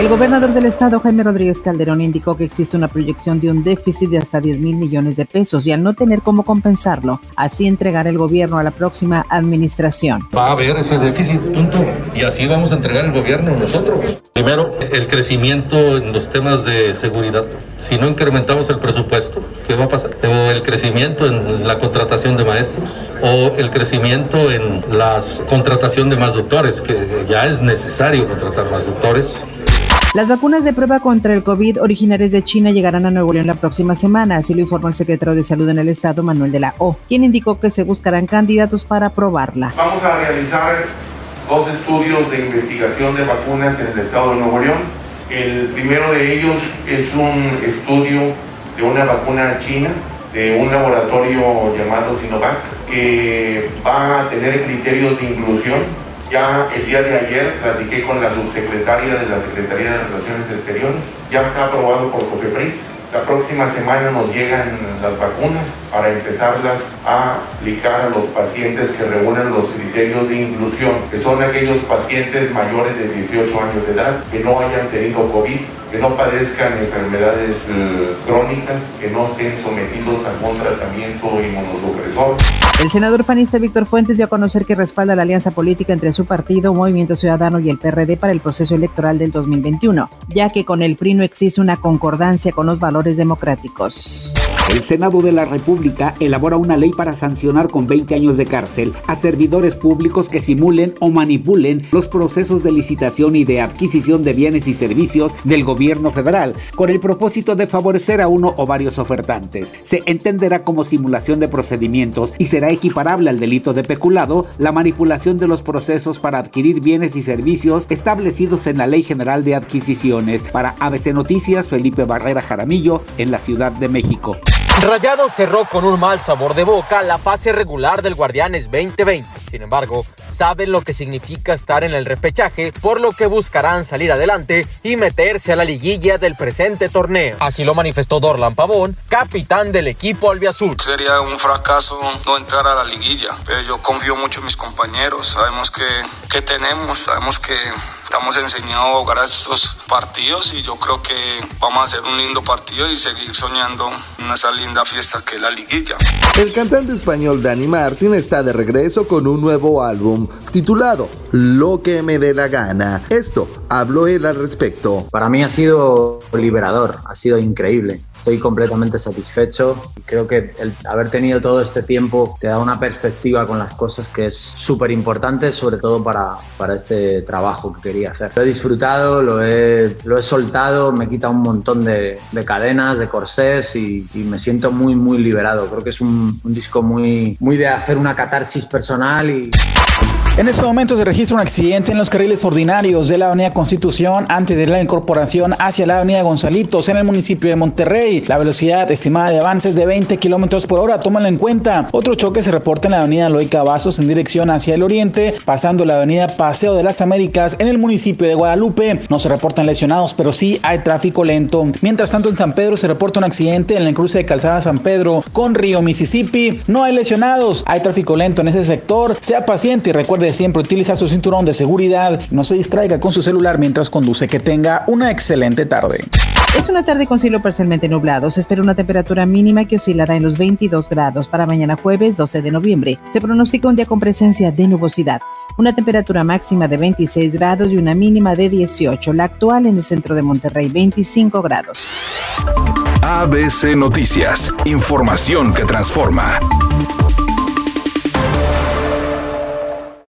El gobernador del estado, Jaime Rodríguez Calderón, indicó que existe una proyección de un déficit de hasta 10 mil millones de pesos y al no tener cómo compensarlo, así entregar el gobierno a la próxima administración. Va a haber ese déficit, punto. Y así vamos a entregar el gobierno nosotros. Primero, el crecimiento en los temas de seguridad. Si no incrementamos el presupuesto, ¿qué va a pasar? O el crecimiento en la contratación de maestros, o el crecimiento en la contratación de más doctores, que ya es necesario contratar más doctores. Las vacunas de prueba contra el COVID originarias de China llegarán a Nuevo León la próxima semana, así lo informó el secretario de Salud en el estado, Manuel de la O, quien indicó que se buscarán candidatos para probarla. Vamos a realizar dos estudios de investigación de vacunas en el estado de Nuevo León. El primero de ellos es un estudio de una vacuna china de un laboratorio llamado Sinovac que va a tener criterios de inclusión ya el día de ayer platiqué con la subsecretaria de la Secretaría de Relaciones Exteriores. Ya está aprobado por Cofepris. La próxima semana nos llegan las vacunas para empezarlas a aplicar a los pacientes que reúnen los criterios de inclusión, que son aquellos pacientes mayores de 18 años de edad que no hayan tenido COVID, que no padezcan enfermedades eh, crónicas, que no estén sometidos a un tratamiento inmunosupresor. El senador panista Víctor Fuentes dio a conocer que respalda la alianza política entre su partido, Movimiento Ciudadano y el PRD para el proceso electoral del 2021, ya que con el PRI no existe una concordancia con los valores democráticos. El Senado de la República elabora una ley para sancionar con 20 años de cárcel a servidores públicos que simulen o manipulen los procesos de licitación y de adquisición de bienes y servicios del gobierno federal, con el propósito de favorecer a uno o varios ofertantes. Se entenderá como simulación de procedimientos y será equiparable al delito de peculado la manipulación de los procesos para adquirir bienes y servicios establecidos en la Ley General de Adquisiciones. Para ABC Noticias, Felipe Barrera Jaramillo, en la Ciudad de México. Rayado cerró con un mal sabor de boca la fase regular del Guardianes 2020. Sin embargo, saben lo que significa estar en el repechaje, por lo que buscarán salir adelante y meterse a la liguilla del presente torneo. Así lo manifestó Dorlan Pavón, capitán del equipo albiazul. Sería un fracaso no entrar a la liguilla, pero yo confío mucho en mis compañeros, sabemos que, que tenemos, sabemos que estamos enseñados a jugar a estos partidos y yo creo que vamos a hacer un lindo partido y seguir soñando en esa linda fiesta que es la liguilla. El cantante español Dani Martin está de regreso con un nuevo álbum titulado Lo que me dé la gana. Esto habló él al respecto. Para mí ha sido liberador, ha sido increíble estoy completamente satisfecho creo que el haber tenido todo este tiempo te da una perspectiva con las cosas que es súper importante, sobre todo para, para este trabajo que quería hacer. Lo he disfrutado, lo he, lo he soltado, me quita un montón de, de cadenas, de corsés y, y, me siento muy, muy liberado. Creo que es un, un disco muy, muy de hacer una catarsis personal y... En este momento se registra un accidente en los carriles ordinarios de la Avenida Constitución antes de la incorporación hacia la Avenida Gonzalitos en el municipio de Monterrey. La velocidad estimada de avance es de 20 kilómetros por hora, tómalo en cuenta. Otro choque se reporta en la Avenida Loy Cavazos en dirección hacia el oriente, pasando la Avenida Paseo de las Américas en el municipio de Guadalupe. No se reportan lesionados, pero sí hay tráfico lento. Mientras tanto, en San Pedro se reporta un accidente en el cruce de Calzada San Pedro con Río Mississippi. No hay lesionados, hay tráfico lento en ese sector. Sea paciente y recuerde siempre utiliza su cinturón de seguridad no se distraiga con su celular mientras conduce. Que tenga una excelente tarde. Es una tarde con cielo parcialmente nublado. Se espera una temperatura mínima que oscilará en los 22 grados para mañana jueves 12 de noviembre. Se pronostica un día con presencia de nubosidad. Una temperatura máxima de 26 grados y una mínima de 18. La actual en el centro de Monterrey, 25 grados. ABC Noticias. Información que transforma.